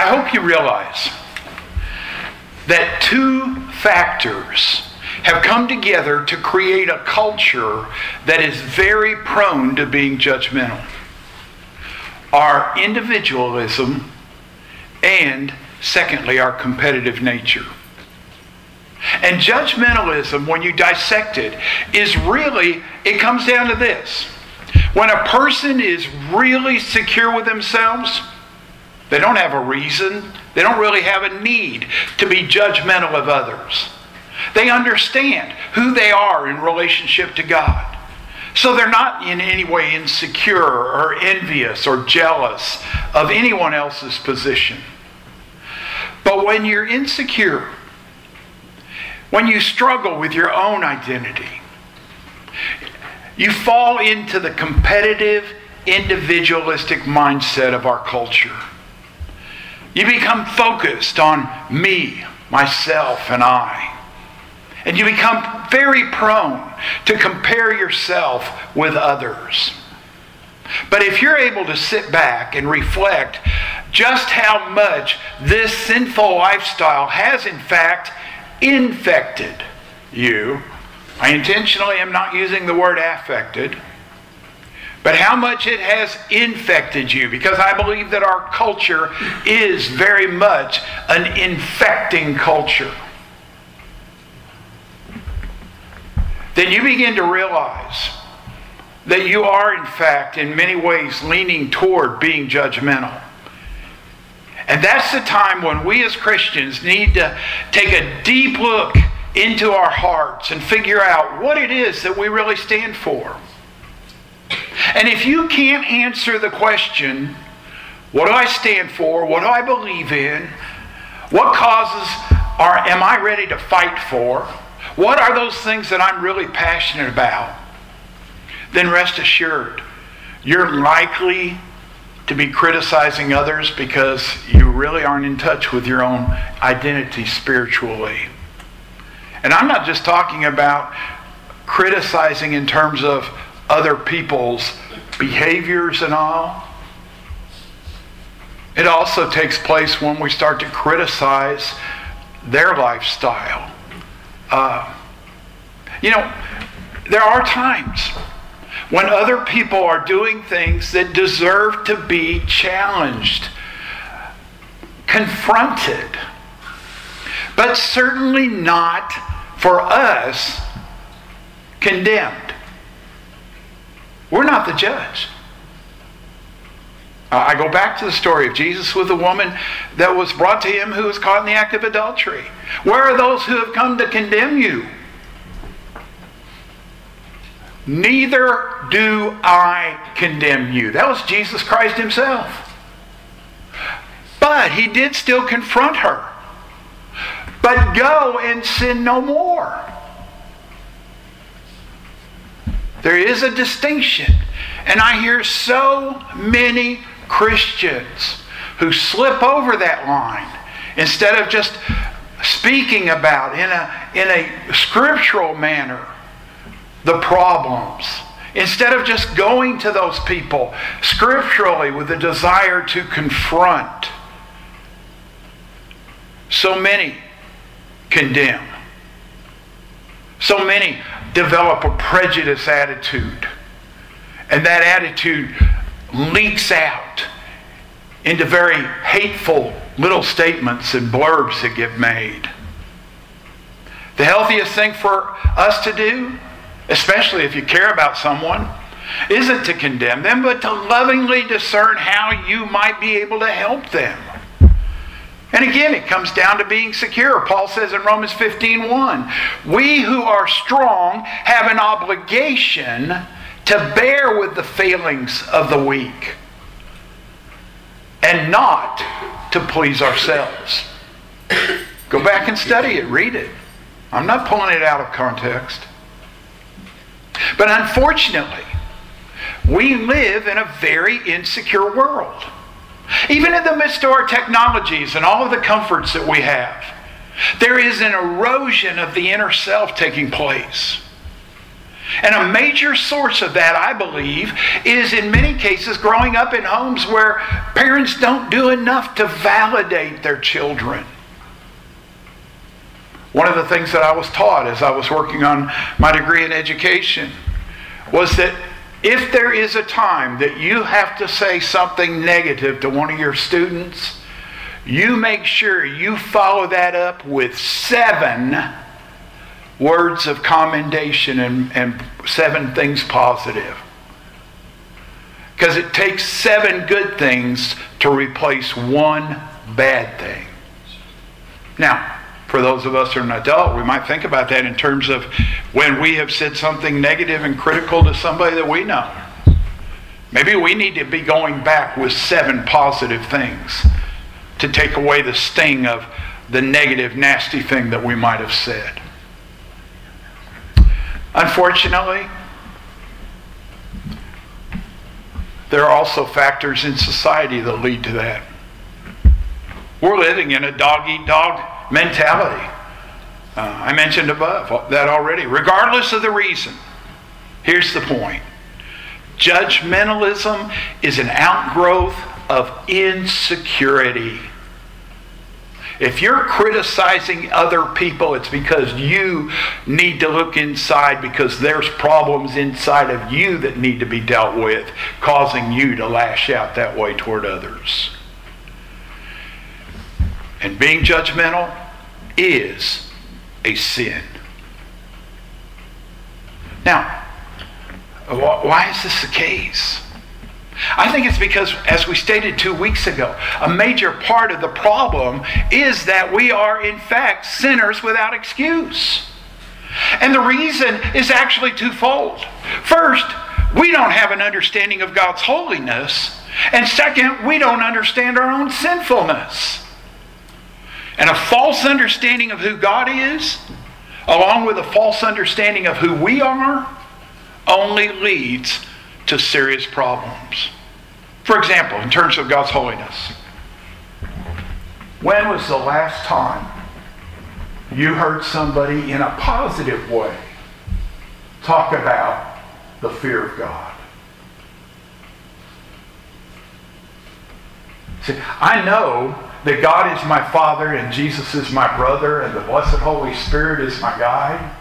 I hope you realize that two factors have come together to create a culture that is very prone to being judgmental our individualism and, secondly, our competitive nature. And judgmentalism, when you dissect it, is really, it comes down to this. When a person is really secure with themselves, they don't have a reason, they don't really have a need to be judgmental of others. They understand who they are in relationship to God. So they're not in any way insecure or envious or jealous of anyone else's position. But when you're insecure, when you struggle with your own identity, you fall into the competitive, individualistic mindset of our culture. You become focused on me, myself, and I. And you become very prone to compare yourself with others. But if you're able to sit back and reflect just how much this sinful lifestyle has, in fact, infected you, I intentionally am not using the word affected, but how much it has infected you, because I believe that our culture is very much an infecting culture. then you begin to realize that you are, in fact, in many ways leaning toward being judgmental. And that's the time when we as Christians need to take a deep look into our hearts and figure out what it is that we really stand for. And if you can't answer the question, what do I stand for? What do I believe in? What causes are am I ready to fight for? What are those things that I'm really passionate about? Then rest assured, you're likely to be criticizing others because you really aren't in touch with your own identity spiritually. And I'm not just talking about criticizing in terms of other people's behaviors and all. It also takes place when we start to criticize their lifestyle uh, you know, there are times when other people are doing things that deserve to be challenged, confronted, but certainly not for us condemned. We're not the judge. Uh, I go back to the story of Jesus with the woman that was brought to him who was caught in the act of adultery. Where are those who have come to condemn you? Neither do I condemn you. That was Jesus Christ himself. But he did still confront her. But go and sin no more. There is a distinction. And I hear so many Christians who slip over that line instead of just speaking about in a, in a scriptural manner the problems. Instead of just going to those people scripturally with a desire to confront, so many condemn. So many develop a prejudice attitude. And that attitude leaks out into very hateful little statements and blurbs that get made. The healthiest thing for us to do, especially if you care about someone, isn't to condemn them, but to lovingly discern how you might be able to help them. And again, it comes down to being secure. Paul says in Romans 15 1, we who are strong have an obligation to bear with the failings of the weak and not to please ourselves. Go back and study it, read it. I'm not pulling it out of context. But unfortunately, we live in a very insecure world. Even in the midst of our technologies and all of the comforts that we have, there is an erosion of the inner self taking place. And a major source of that, I believe, is in many cases growing up in homes where parents don't do enough to validate their children. One of the things that I was taught as I was working on my degree in education was that if there is a time that you have to say something negative to one of your students, you make sure you follow that up with seven words of commendation and, and seven things positive. Because it takes seven good things to replace one bad thing. Now, for those of us who are an adult, we might think about that in terms of when we have said something negative and critical to somebody that we know. Maybe we need to be going back with seven positive things to take away the sting of the negative, nasty thing that we might have said. Unfortunately, there are also factors in society that lead to that. We're living in a dog eat dog mentality. Uh, I mentioned above that already. Regardless of the reason, here's the point judgmentalism is an outgrowth of insecurity. If you're criticizing other people, it's because you need to look inside because there's problems inside of you that need to be dealt with, causing you to lash out that way toward others. And being judgmental is a sin. Now, why is this the case? I think it's because, as we stated two weeks ago, a major part of the problem is that we are, in fact, sinners without excuse. And the reason is actually twofold. First, we don't have an understanding of God's holiness. And second, we don't understand our own sinfulness. And a false understanding of who God is, along with a false understanding of who we are, only leads to serious problems. For example, in terms of God's holiness, when was the last time you heard somebody in a positive way talk about the fear of God? See, I know that God is my Father and Jesus is my brother and the blessed Holy Spirit is my guide.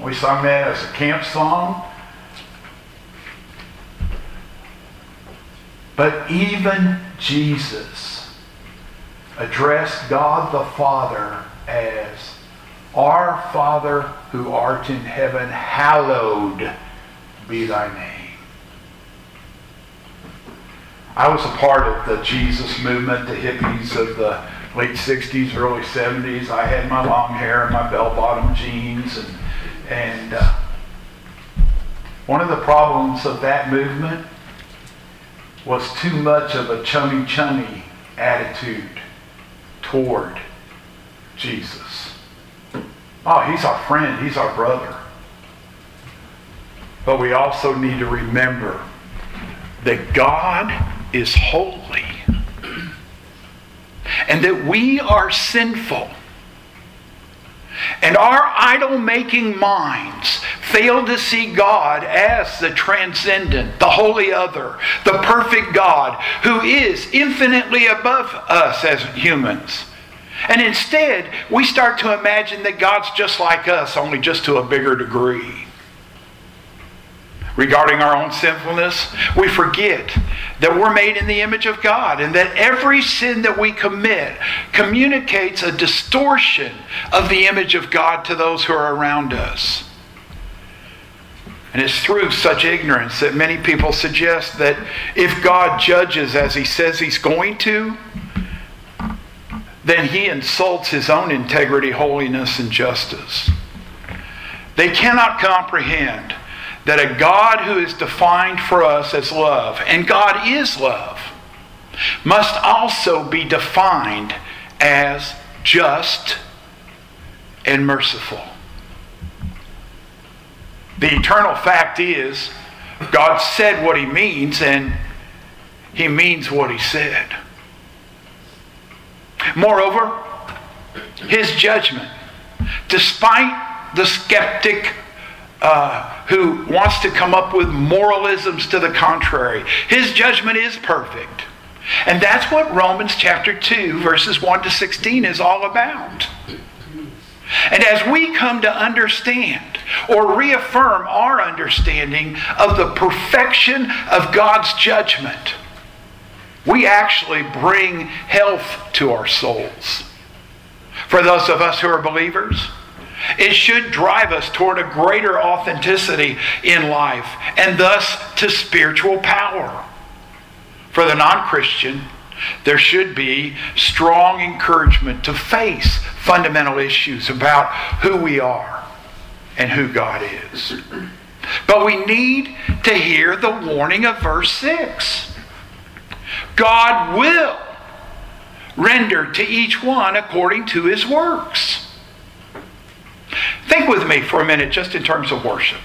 We sung that as a camp song. But even Jesus addressed God the Father as our Father who art in heaven, hallowed be thy name. I was a part of the Jesus movement, the hippies of the late 60s, early 70s. I had my long hair and my bell-bottom jeans. And, and uh, one of the problems of that movement was too much of a chummy chummy attitude toward Jesus. Oh, he's our friend, he's our brother. But we also need to remember that God is holy and that we are sinful. And our idol making minds fail to see God as the transcendent, the holy other, the perfect God who is infinitely above us as humans. And instead, we start to imagine that God's just like us, only just to a bigger degree regarding our own sinfulness, we forget that we're made in the image of God and that every sin that we commit communicates a distortion of the image of God to those who are around us. And it's through such ignorance that many people suggest that if God judges as he says he's going to, then he insults his own integrity, holiness, and justice. They cannot comprehend that a God who is defined for us as love, and God is love, must also be defined as just and merciful. The eternal fact is, God said what he means, and he means what he said. Moreover, his judgment, despite the skeptic uh, who wants to come up with moralisms to the contrary. His judgment is perfect. And that's what Romans chapter 2, verses 1 to 16 is all about. And as we come to understand or reaffirm our understanding of the perfection of God's judgment, we actually bring health to our souls. For those of us who are believers, it should drive us toward a greater authenticity in life and thus to spiritual power. For the non Christian, there should be strong encouragement to face fundamental issues about who we are and who God is. But we need to hear the warning of verse 6. God will render to each one according to his works. Think with me for a minute just in terms of worship.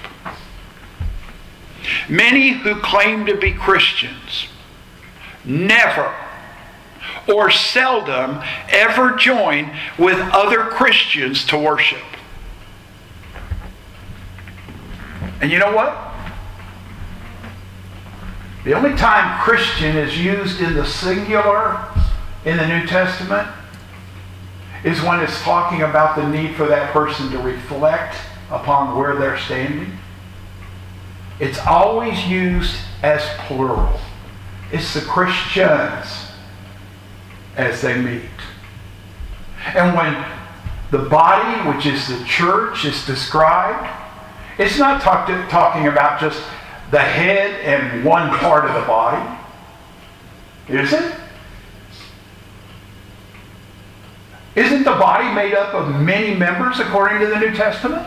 Many who claim to be Christians never or seldom ever join with other Christians to worship. And you know what? The only time Christian is used in the singular in the New Testament is when it's talking about the need for that person to reflect upon where they're standing. It's always used as plural. It's the Christians as they meet. And when the body, which is the church, is described, it's not talk to, talking about just the head and one part of the body. Is it? Isn't the body made up of many members according to the New Testament?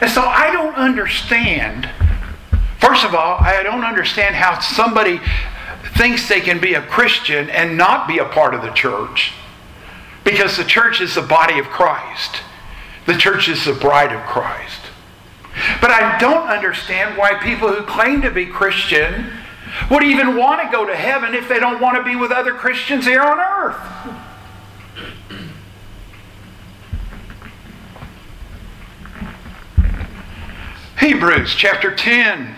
And so I don't understand. First of all, I don't understand how somebody thinks they can be a Christian and not be a part of the church. Because the church is the body of Christ, the church is the bride of Christ. But I don't understand why people who claim to be Christian would even want to go to heaven if they don't want to be with other Christians here on earth. Hebrews chapter 10,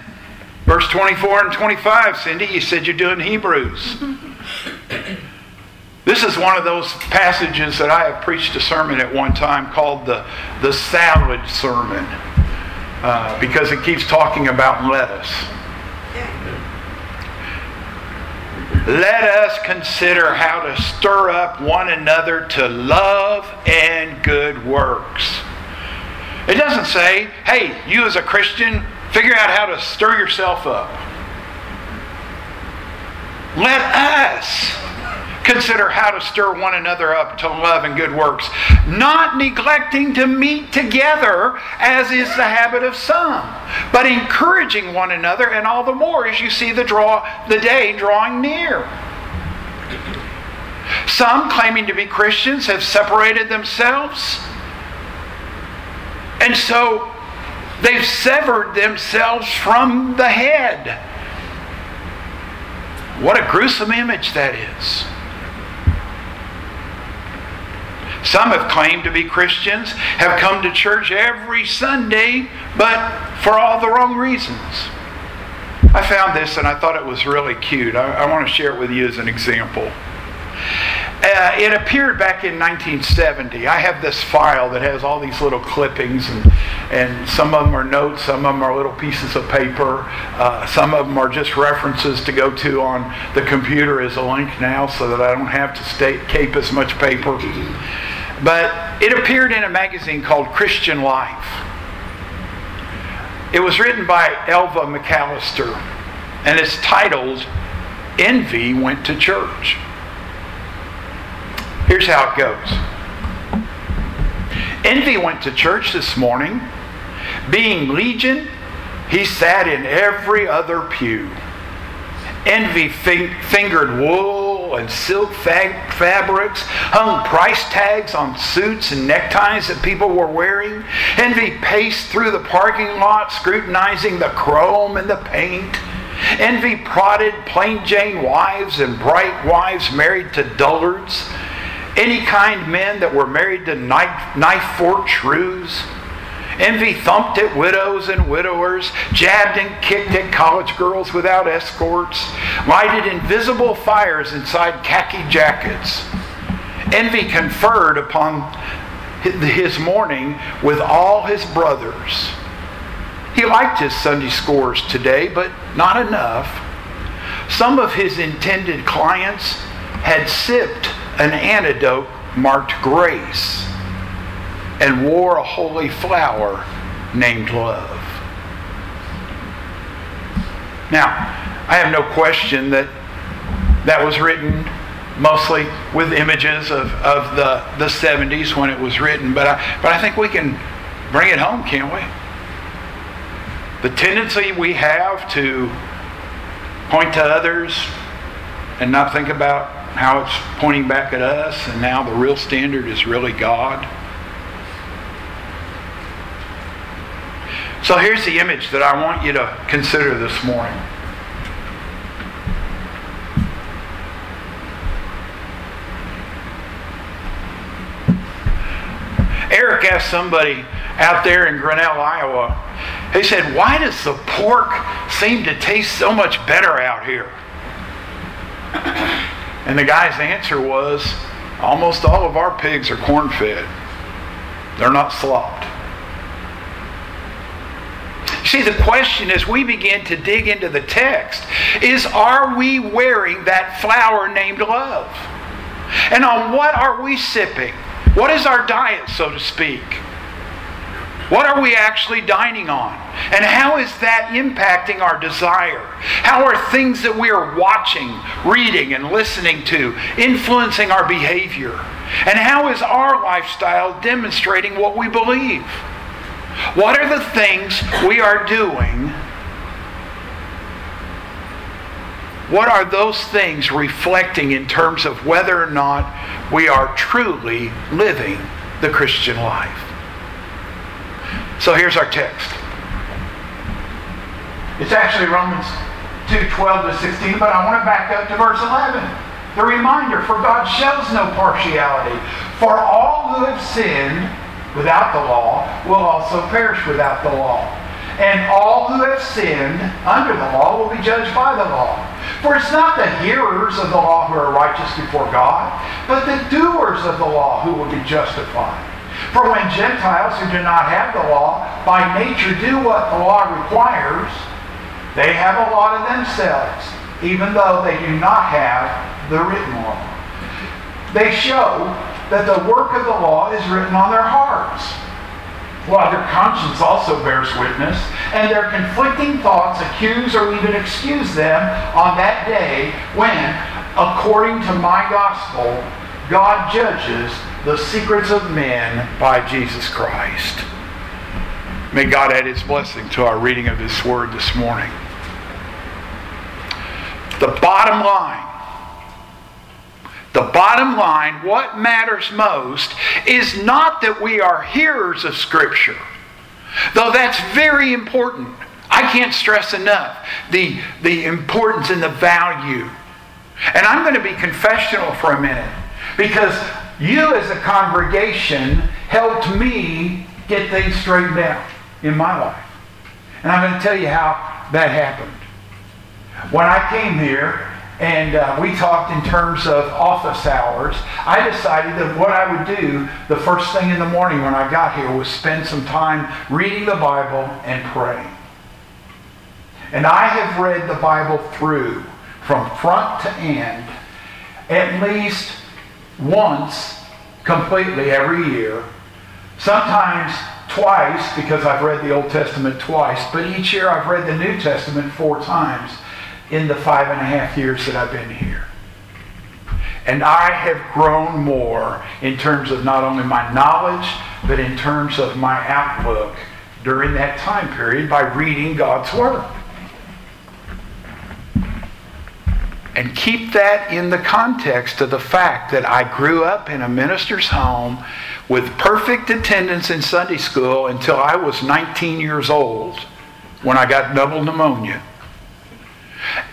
verse 24 and 25. Cindy, you said you're doing Hebrews. This is one of those passages that I have preached a sermon at one time called the, the salad sermon uh, because it keeps talking about lettuce. Let us consider how to stir up one another to love and good works. It doesn't say, hey, you as a Christian, figure out how to stir yourself up. Let us Consider how to stir one another up to love and good works, not neglecting to meet together, as is the habit of some, but encouraging one another, and all the more as you see the draw the day drawing near. Some, claiming to be Christians, have separated themselves, and so they've severed themselves from the head. What a gruesome image that is. Some have claimed to be Christians, have come to church every Sunday, but for all the wrong reasons. I found this and I thought it was really cute. I, I want to share it with you as an example. Uh, it appeared back in 1970. I have this file that has all these little clippings, and, and some of them are notes, some of them are little pieces of paper, uh, some of them are just references to go to on the computer as a link now so that I don't have to stay, cape as much paper. But it appeared in a magazine called Christian Life. It was written by Elva McAllister, and it's titled Envy Went to Church. Here's how it goes Envy went to church this morning. Being legion, he sat in every other pew. Envy fingered wool and silk fabrics, hung price tags on suits and neckties that people were wearing. Envy paced through the parking lot, scrutinizing the chrome and the paint. Envy prodded plain Jane wives and bright wives married to dullards. any kind men that were married to knife, knife fork shrews. Envy thumped at widows and widowers, jabbed and kicked at college girls without escorts, lighted invisible fires inside khaki jackets. Envy conferred upon his mourning with all his brothers. He liked his Sunday scores today, but not enough. Some of his intended clients had sipped an antidote marked grace and wore a holy flower named love. Now, I have no question that that was written mostly with images of, of the, the 70s when it was written, but I, but I think we can bring it home, can't we? The tendency we have to point to others and not think about how it's pointing back at us, and now the real standard is really God. So here's the image that I want you to consider this morning. Eric asked somebody out there in Grinnell, Iowa, he said, Why does the pork seem to taste so much better out here? And the guy's answer was, Almost all of our pigs are corn fed, they're not slopped. See, the question as we begin to dig into the text is are we wearing that flower named love? And on what are we sipping? What is our diet, so to speak? What are we actually dining on? And how is that impacting our desire? How are things that we are watching, reading, and listening to influencing our behavior? And how is our lifestyle demonstrating what we believe? What are the things we are doing? What are those things reflecting in terms of whether or not we are truly living the Christian life? So here's our text. It's actually Romans 2 12 to 16, but I want to back up to verse 11. The reminder for God shows no partiality. For all who have sinned without the law will also perish without the law. And all who have sinned under the law will be judged by the law. For it's not the hearers of the law who are righteous before God, but the doers of the law who will be justified. For when Gentiles who do not have the law by nature do what the law requires, they have a law to themselves, even though they do not have the written law. They show that the work of the law is written on their hearts, while their conscience also bears witness, and their conflicting thoughts accuse or even excuse them on that day when, according to my gospel, God judges the secrets of men by Jesus Christ. May God add his blessing to our reading of his word this morning. The bottom line, the bottom line, what matters most is not that we are hearers of Scripture, though that's very important. I can't stress enough the, the importance and the value. And I'm going to be confessional for a minute because you, as a congregation, helped me get things straightened out in my life. And I'm going to tell you how that happened. When I came here and uh, we talked in terms of office hours, I decided that what I would do the first thing in the morning when I got here was spend some time reading the Bible and praying. And I have read the Bible through from front to end at least once completely every year, sometimes twice because I've read the Old Testament twice, but each year I've read the New Testament four times in the five and a half years that I've been here. And I have grown more in terms of not only my knowledge, but in terms of my outlook during that time period by reading God's Word. And keep that in the context of the fact that I grew up in a minister's home with perfect attendance in Sunday school until I was 19 years old when I got double pneumonia.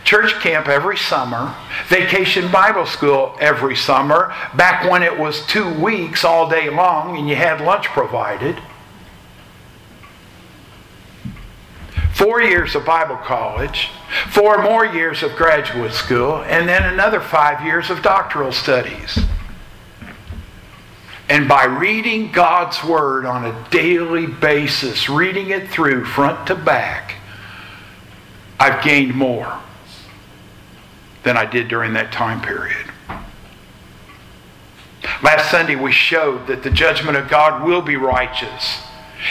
Church camp every summer, vacation Bible school every summer, back when it was two weeks all day long and you had lunch provided. Four years of Bible college, four more years of graduate school, and then another five years of doctoral studies. And by reading God's Word on a daily basis, reading it through front to back, I've gained more than I did during that time period. Last Sunday, we showed that the judgment of God will be righteous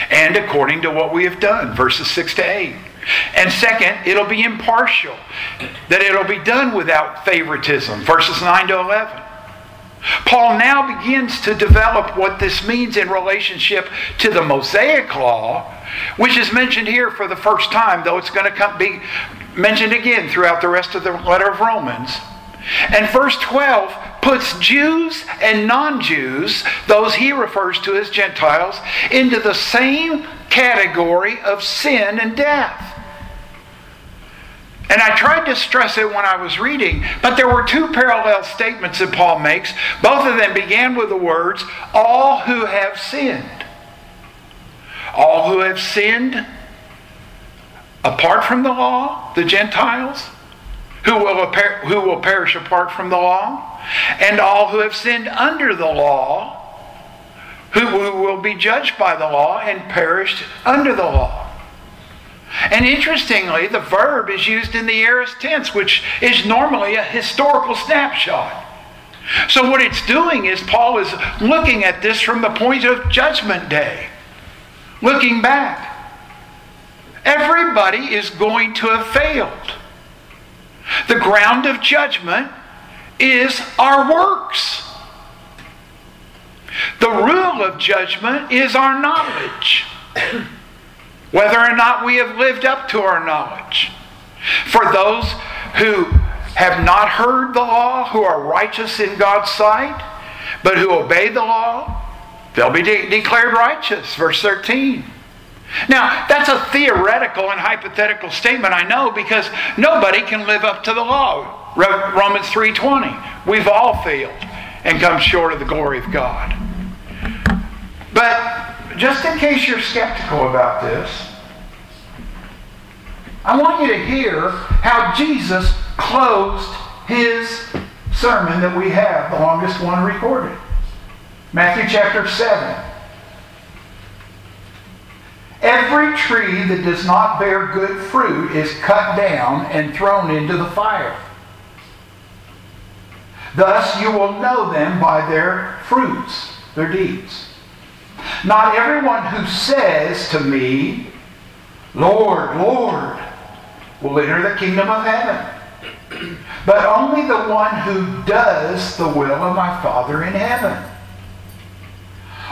and according to what we have done, verses 6 to 8. And second, it'll be impartial, that it'll be done without favoritism, verses 9 to 11. Paul now begins to develop what this means in relationship to the Mosaic Law, which is mentioned here for the first time, though it's going to be mentioned again throughout the rest of the letter of Romans. And verse 12 puts Jews and non Jews, those he refers to as Gentiles, into the same category of sin and death. And I tried to stress it when I was reading, but there were two parallel statements that Paul makes. Both of them began with the words, all who have sinned. All who have sinned apart from the law, the Gentiles, who will, who will perish apart from the law, and all who have sinned under the law, who, who will be judged by the law and perished under the law. And interestingly, the verb is used in the aorist tense, which is normally a historical snapshot. So, what it's doing is Paul is looking at this from the point of judgment day, looking back. Everybody is going to have failed. The ground of judgment is our works. The rule of judgment is our knowledge whether or not we have lived up to our knowledge. For those who have not heard the law, who are righteous in God's sight, but who obey the law, they'll be de- declared righteous. Verse 13. Now, that's a theoretical and hypothetical statement, I know, because nobody can live up to the law. Romans 3:20. We've all failed and come short of the glory of God. But just in case you're skeptical about this, I want you to hear how Jesus closed his sermon that we have, the longest one recorded. Matthew chapter 7. Every tree that does not bear good fruit is cut down and thrown into the fire. Thus you will know them by their fruits, their deeds. Not everyone who says to me, Lord, Lord, will enter the kingdom of heaven, but only the one who does the will of my Father in heaven.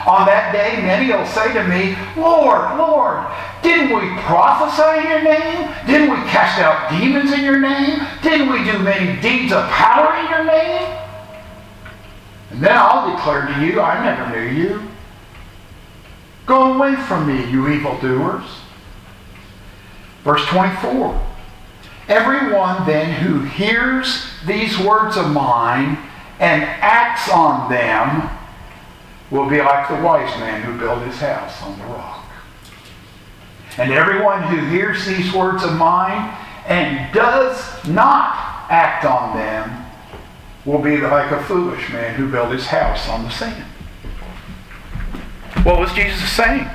On that day, many will say to me, Lord, Lord, didn't we prophesy in your name? Didn't we cast out demons in your name? Didn't we do many deeds of power in your name? And then I'll declare to you, I never knew you. Go away from me, you evildoers. Verse 24. Everyone then who hears these words of mine and acts on them will be like the wise man who built his house on the rock. And everyone who hears these words of mine and does not act on them will be like a foolish man who built his house on the sand. What was Jesus saying?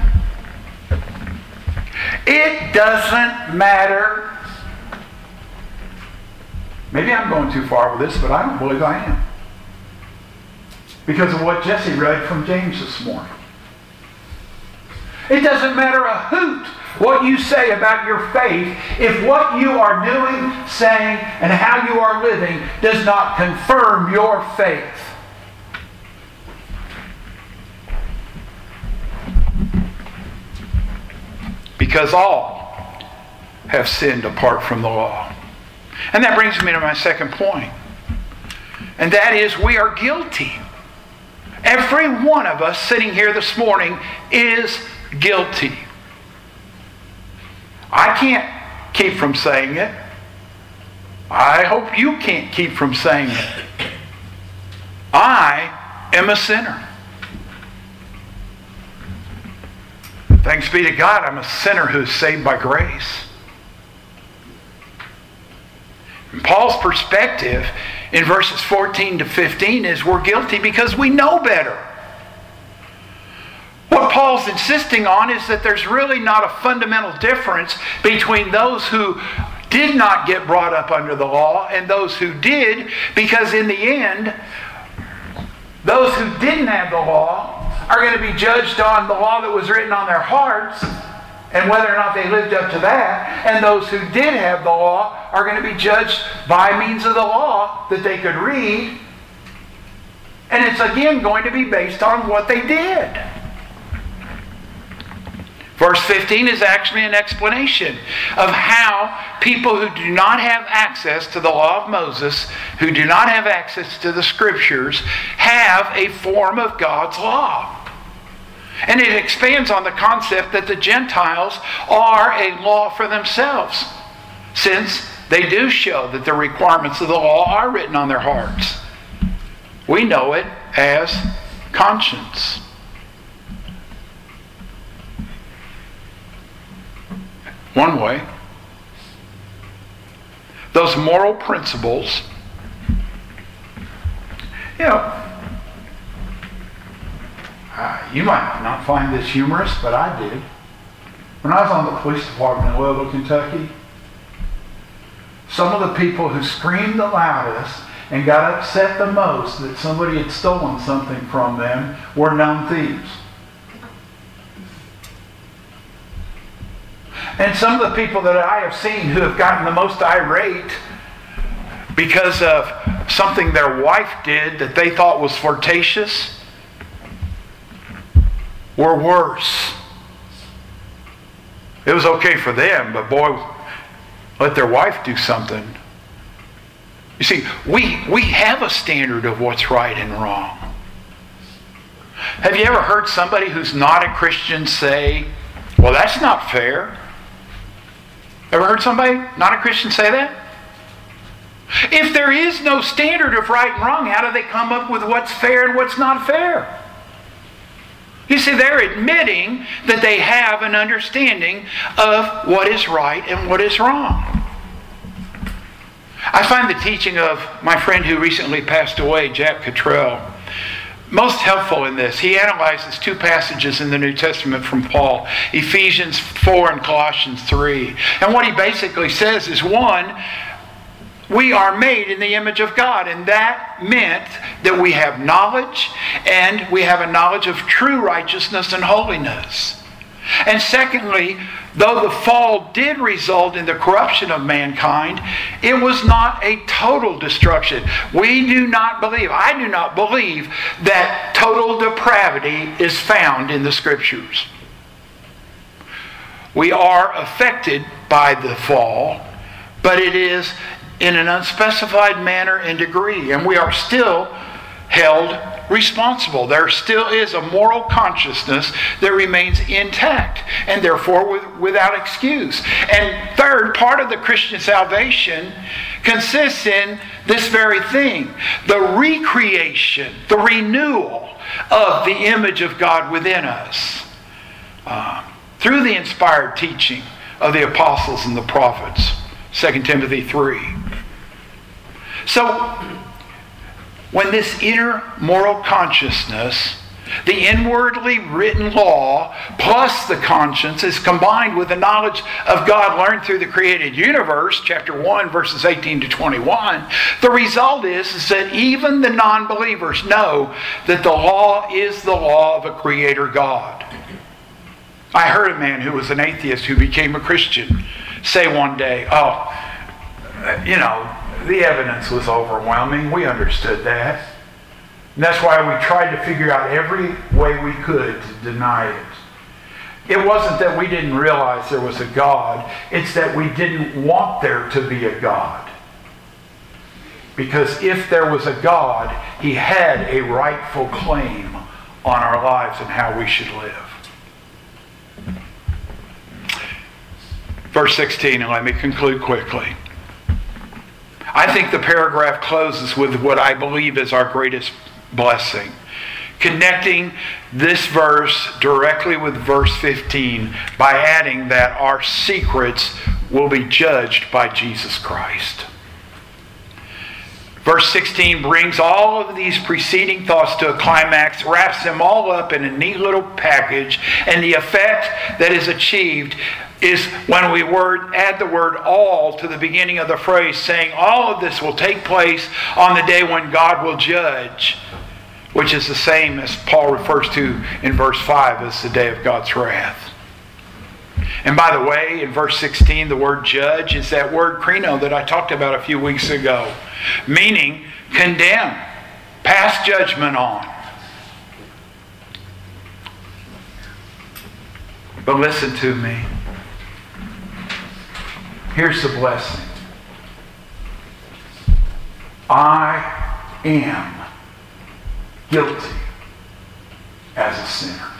It doesn't matter. Maybe I'm going too far with this, but I don't believe I am. Because of what Jesse read from James this morning. It doesn't matter a hoot what you say about your faith if what you are doing, saying, and how you are living does not confirm your faith. because all have sinned apart from the law. And that brings me to my second point. And that is we are guilty. Every one of us sitting here this morning is guilty. I can't keep from saying it. I hope you can't keep from saying it. I am a sinner. Thanks be to God, I'm a sinner who's saved by grace. And Paul's perspective in verses 14 to 15 is we're guilty because we know better. What Paul's insisting on is that there's really not a fundamental difference between those who did not get brought up under the law and those who did, because in the end, those who didn't have the law are going to be judged on the law that was written on their hearts and whether or not they lived up to that. And those who did have the law are going to be judged by means of the law that they could read. And it's again going to be based on what they did. Verse 15 is actually an explanation of how people who do not have access to the law of Moses, who do not have access to the scriptures, have a form of God's law. And it expands on the concept that the Gentiles are a law for themselves, since they do show that the requirements of the law are written on their hearts. We know it as conscience. One way. Those moral principles, you know, uh, you might not find this humorous, but I did. When I was on the police department in Louisville, Kentucky, some of the people who screamed the loudest and got upset the most that somebody had stolen something from them were known thieves. And some of the people that I have seen who have gotten the most irate because of something their wife did that they thought was flirtatious were worse. It was okay for them, but boy, let their wife do something. You see, we, we have a standard of what's right and wrong. Have you ever heard somebody who's not a Christian say, well, that's not fair? Ever heard somebody, not a Christian, say that? If there is no standard of right and wrong, how do they come up with what's fair and what's not fair? You see, they're admitting that they have an understanding of what is right and what is wrong. I find the teaching of my friend who recently passed away, Jack Cottrell, most helpful in this. He analyzes two passages in the New Testament from Paul Ephesians 4 and Colossians 3. And what he basically says is one, we are made in the image of God, and that meant that we have knowledge and we have a knowledge of true righteousness and holiness. And secondly, though the fall did result in the corruption of mankind, it was not a total destruction. We do not believe, I do not believe, that total depravity is found in the Scriptures. We are affected by the fall, but it is in an unspecified manner and degree, and we are still held responsible. There still is a moral consciousness that remains intact and therefore with, without excuse. And third, part of the Christian salvation consists in this very thing the recreation, the renewal of the image of God within us uh, through the inspired teaching of the apostles and the prophets. 2 Timothy 3. So, when this inner moral consciousness, the inwardly written law, plus the conscience, is combined with the knowledge of God learned through the created universe, chapter 1, verses 18 to 21, the result is, is that even the non believers know that the law is the law of a creator God. I heard a man who was an atheist who became a Christian say one day, Oh, you know, the evidence was overwhelming. We understood that. And that's why we tried to figure out every way we could to deny it. It wasn't that we didn't realize there was a God, it's that we didn't want there to be a God. Because if there was a God, he had a rightful claim on our lives and how we should live. Verse 16, and let me conclude quickly. I think the paragraph closes with what I believe is our greatest blessing. Connecting this verse directly with verse 15 by adding that our secrets will be judged by Jesus Christ. Verse 16 brings all of these preceding thoughts to a climax, wraps them all up in a neat little package, and the effect that is achieved is when we word, add the word all to the beginning of the phrase, saying all of this will take place on the day when God will judge, which is the same as Paul refers to in verse 5 as the day of God's wrath. And by the way, in verse 16, the word judge is that word krino that I talked about a few weeks ago, meaning condemn, pass judgment on. But listen to me. Here's the blessing I am guilty as a sinner.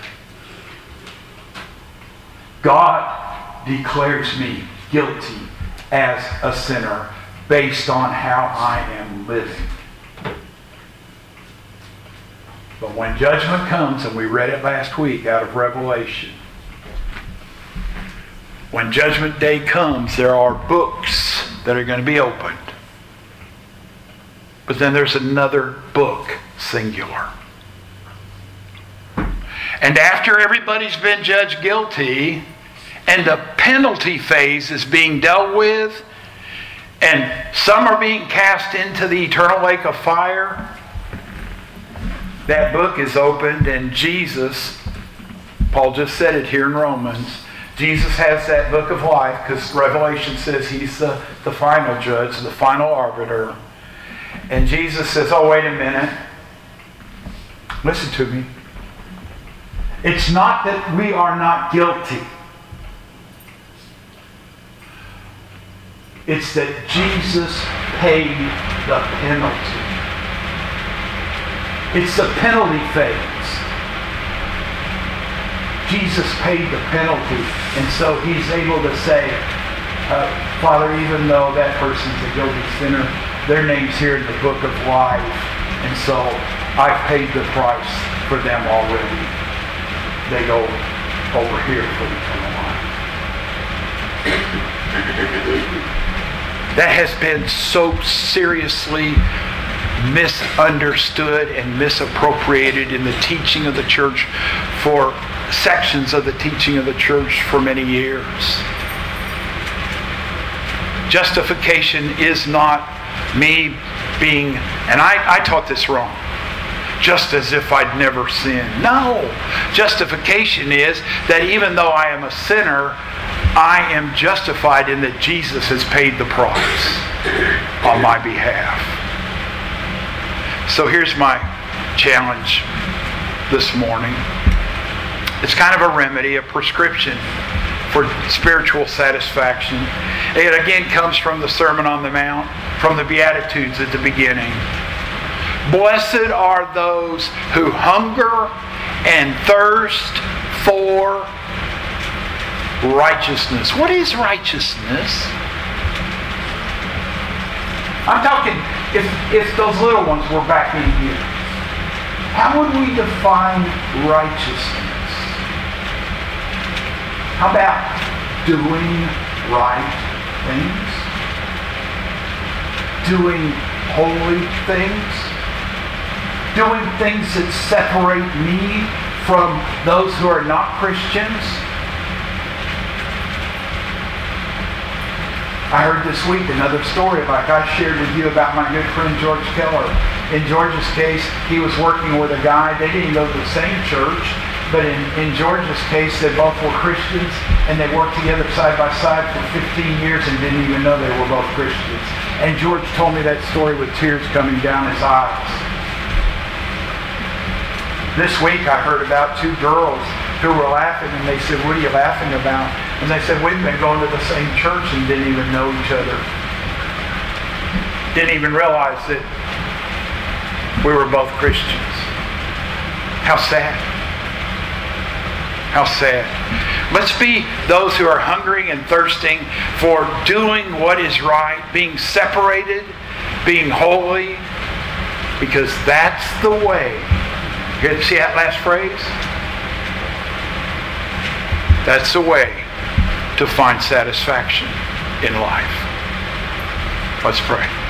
God declares me guilty as a sinner based on how I am living. But when judgment comes, and we read it last week out of Revelation, when judgment day comes, there are books that are going to be opened. But then there's another book, singular. And after everybody's been judged guilty, and the penalty phase is being dealt with, and some are being cast into the eternal lake of fire. That book is opened, and Jesus, Paul just said it here in Romans, Jesus has that book of life because Revelation says he's the, the final judge, the final arbiter. And Jesus says, Oh, wait a minute. Listen to me. It's not that we are not guilty. It's that Jesus paid the penalty. It's the penalty phase. Jesus paid the penalty, and so he's able to say, uh, Father, even though that person's a guilty sinner, their name's here in the book of life, and so I've paid the price for them already. They go over here for eternal life that has been so seriously misunderstood and misappropriated in the teaching of the church for sections of the teaching of the church for many years. Justification is not me being, and I, I taught this wrong, just as if I'd never sinned. No. Justification is that even though I am a sinner, I am justified in that Jesus has paid the price on my behalf. So here's my challenge this morning. It's kind of a remedy, a prescription for spiritual satisfaction. It again comes from the Sermon on the Mount, from the Beatitudes at the beginning. Blessed are those who hunger and thirst for righteousness. What is righteousness? I'm talking if, if those little ones were back in here. How would we define righteousness? How about doing right things? Doing holy things? Doing things that separate me from those who are not Christians? I heard this week another story like I shared with you about my good friend George Keller. In George's case, he was working with a guy. They didn't go to the same church, but in, in George's case, they both were Christians, and they worked together side by side for 15 years and didn't even know they were both Christians. And George told me that story with tears coming down his eyes. This week I heard about two girls who were laughing, and they said, What are you laughing about? And they said, We've been going to the same church and didn't even know each other. Didn't even realize that we were both Christians. How sad. How sad. Let's be those who are hungering and thirsting for doing what is right, being separated being holy, because that's the way. You see that last phrase? That's the way to find satisfaction in life. Let's pray.